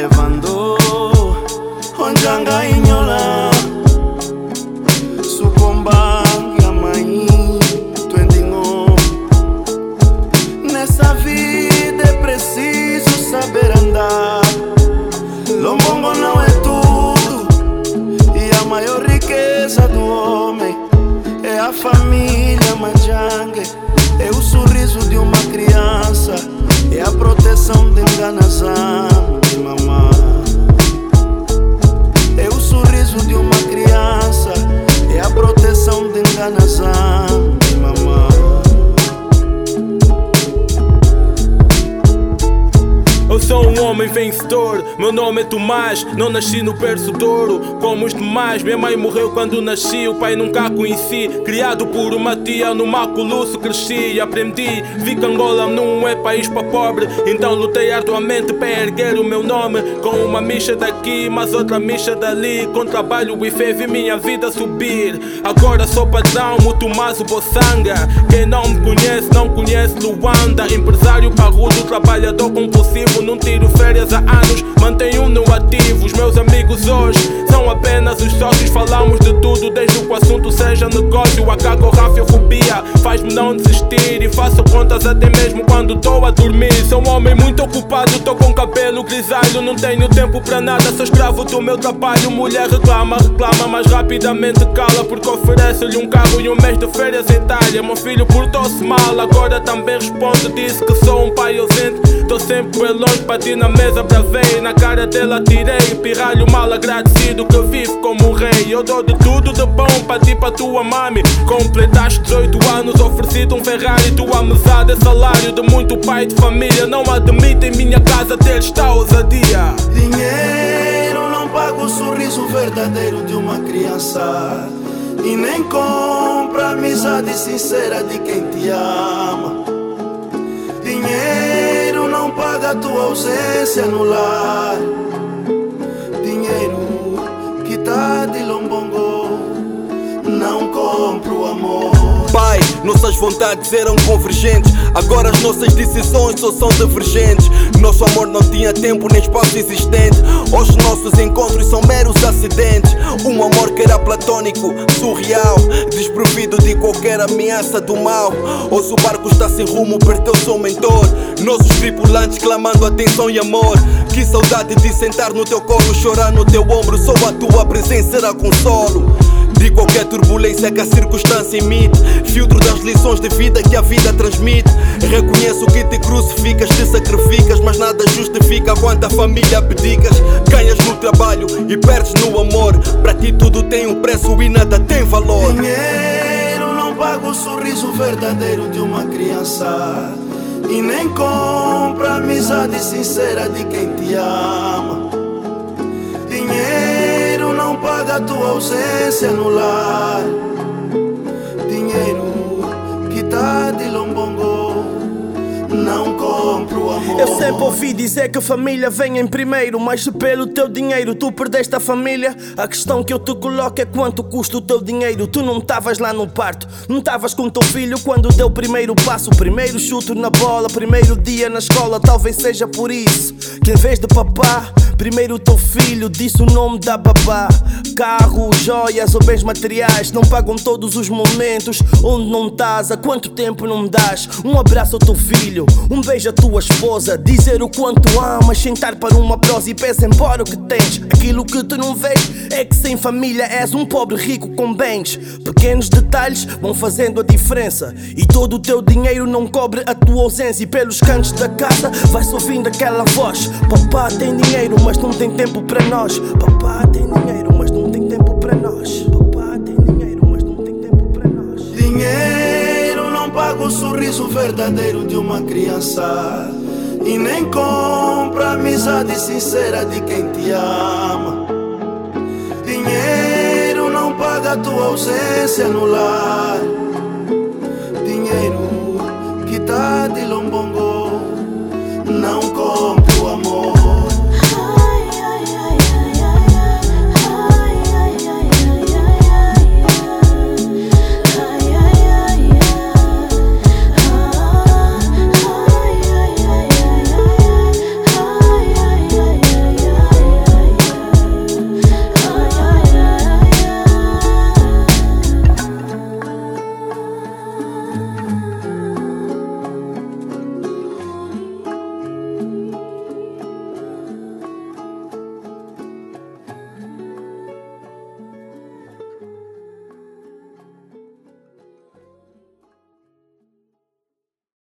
levando onjanga inyola sukomba mãe, mai twendingo nessa vida é preciso saber andar. Lombongo não é tudo e a maior riqueza do homem é a família manjangue é o sorriso de uma criança é a proteção de enganação de mamar. Vencedor. Meu nome é Tomás, não nasci no berço de ouro. Como os demais, minha mãe morreu quando nasci, o pai nunca conheci. Criado por uma tia no Maculuço, cresci e aprendi. Vi que Angola não é país para pobre, então lutei arduamente para erguer o meu nome. Com uma micha daqui, mas outra micha dali. Com trabalho e fé vi minha vida subir. Agora sou patrão, o Tomás Boçanga. Quem não me conhece, não conhece Luanda. Empresário parrudo, trabalhador compulsivo. Não tiro férias há anos, mantenho no ativo. Os meus amigos hoje são apenas os sócios. Falamos de tudo, desde que o assunto seja negócio. A cagorrafiofobia faz-me não desistir. E faço contas até mesmo quando estou a dormir. Sou um homem muito ocupado, tô com cabelo grisalho. Não tenho tempo para nada, sou escravo do meu trabalho. Mulher reclama, reclama, mas rapidamente cala. Porque oferece-lhe um carro e um mês de férias em Itália. Meu filho portou-se mal, agora também responde. Disse que sou um pai ausente. Tô sempre longe para ti na mesa, bravei. Na cara dela tirei, pirralho mal agradecido que vive como um rei. Eu dou de tudo de bom para ti, para tua mami. Completaste 18 anos, oferecido um Ferrari. Tua mesada é salário de muito pai de família. Não admito em minha casa ter esta ousadia. Dinheiro não paga o sorriso verdadeiro de uma criança. E nem compra a amizade sincera de quem te ama. Dinheiro não paga a tua ausência no lar. Dinheiro que tá de lombongo não compra o amor. Nossas vontades eram convergentes. Agora as nossas decisões só são divergentes. Nosso amor não tinha tempo nem espaço existente. Hoje nossos encontros são meros acidentes. Um amor que era platônico, surreal, desprovido de qualquer ameaça do mal. Hoje o barco está sem rumo, perdeu seu mentor. Nossos tripulantes clamando atenção e amor. Que saudade de sentar no teu colo, chorar no teu ombro. Só a tua presença era consolo. De qualquer turbulência que a circunstância emite Filtro das lições de vida que a vida transmite. Reconheço que te crucificas, te sacrificas Mas nada justifica quando a família abdicas. Ganhas no trabalho e perdes no amor. Para ti tudo tem um preço e nada tem valor. Dinheiro não paga o sorriso verdadeiro de uma criança. E nem compra a amizade sincera de quem te ama ausência no lar. Dinheiro que tá de lombongo não compra o amor. Eu sempre ouvi dizer que a família vem em primeiro, mas se pelo teu dinheiro tu perdeste a família, a questão que eu te coloco é quanto custa o teu dinheiro. Tu não estavas lá no parto, não estavas com teu filho quando deu o primeiro passo, primeiro chute na bola, primeiro dia na escola. Talvez seja por isso que em vez de papá, primeiro teu filho disse o nome da babá. Carro, joias ou bens materiais não pagam todos os momentos onde não estás. Há quanto tempo não me das? Um abraço ao teu filho, um beijo à tua esposa. Dizer o quanto amas, sentar para uma prosa e pesa embora o que tens. Aquilo que tu não vês é que sem família és um pobre rico com bens. Pequenos detalhes vão fazendo a diferença. E todo o teu dinheiro não cobre a tua ausência. E pelos cantos da casa vai-se ouvindo aquela voz: Papá tem dinheiro, mas não tem tempo para nós. Papá tem dinheiro, mas não tem tempo para nós. Papá tem dinheiro, mas não tem tempo para nós. Dinheiro não paga o sorriso verdadeiro de uma criança. E nem compra a amizade sincera de quem te ama. Dinheiro não paga a tua ausência no lar. Dinheiro que tá de lombongo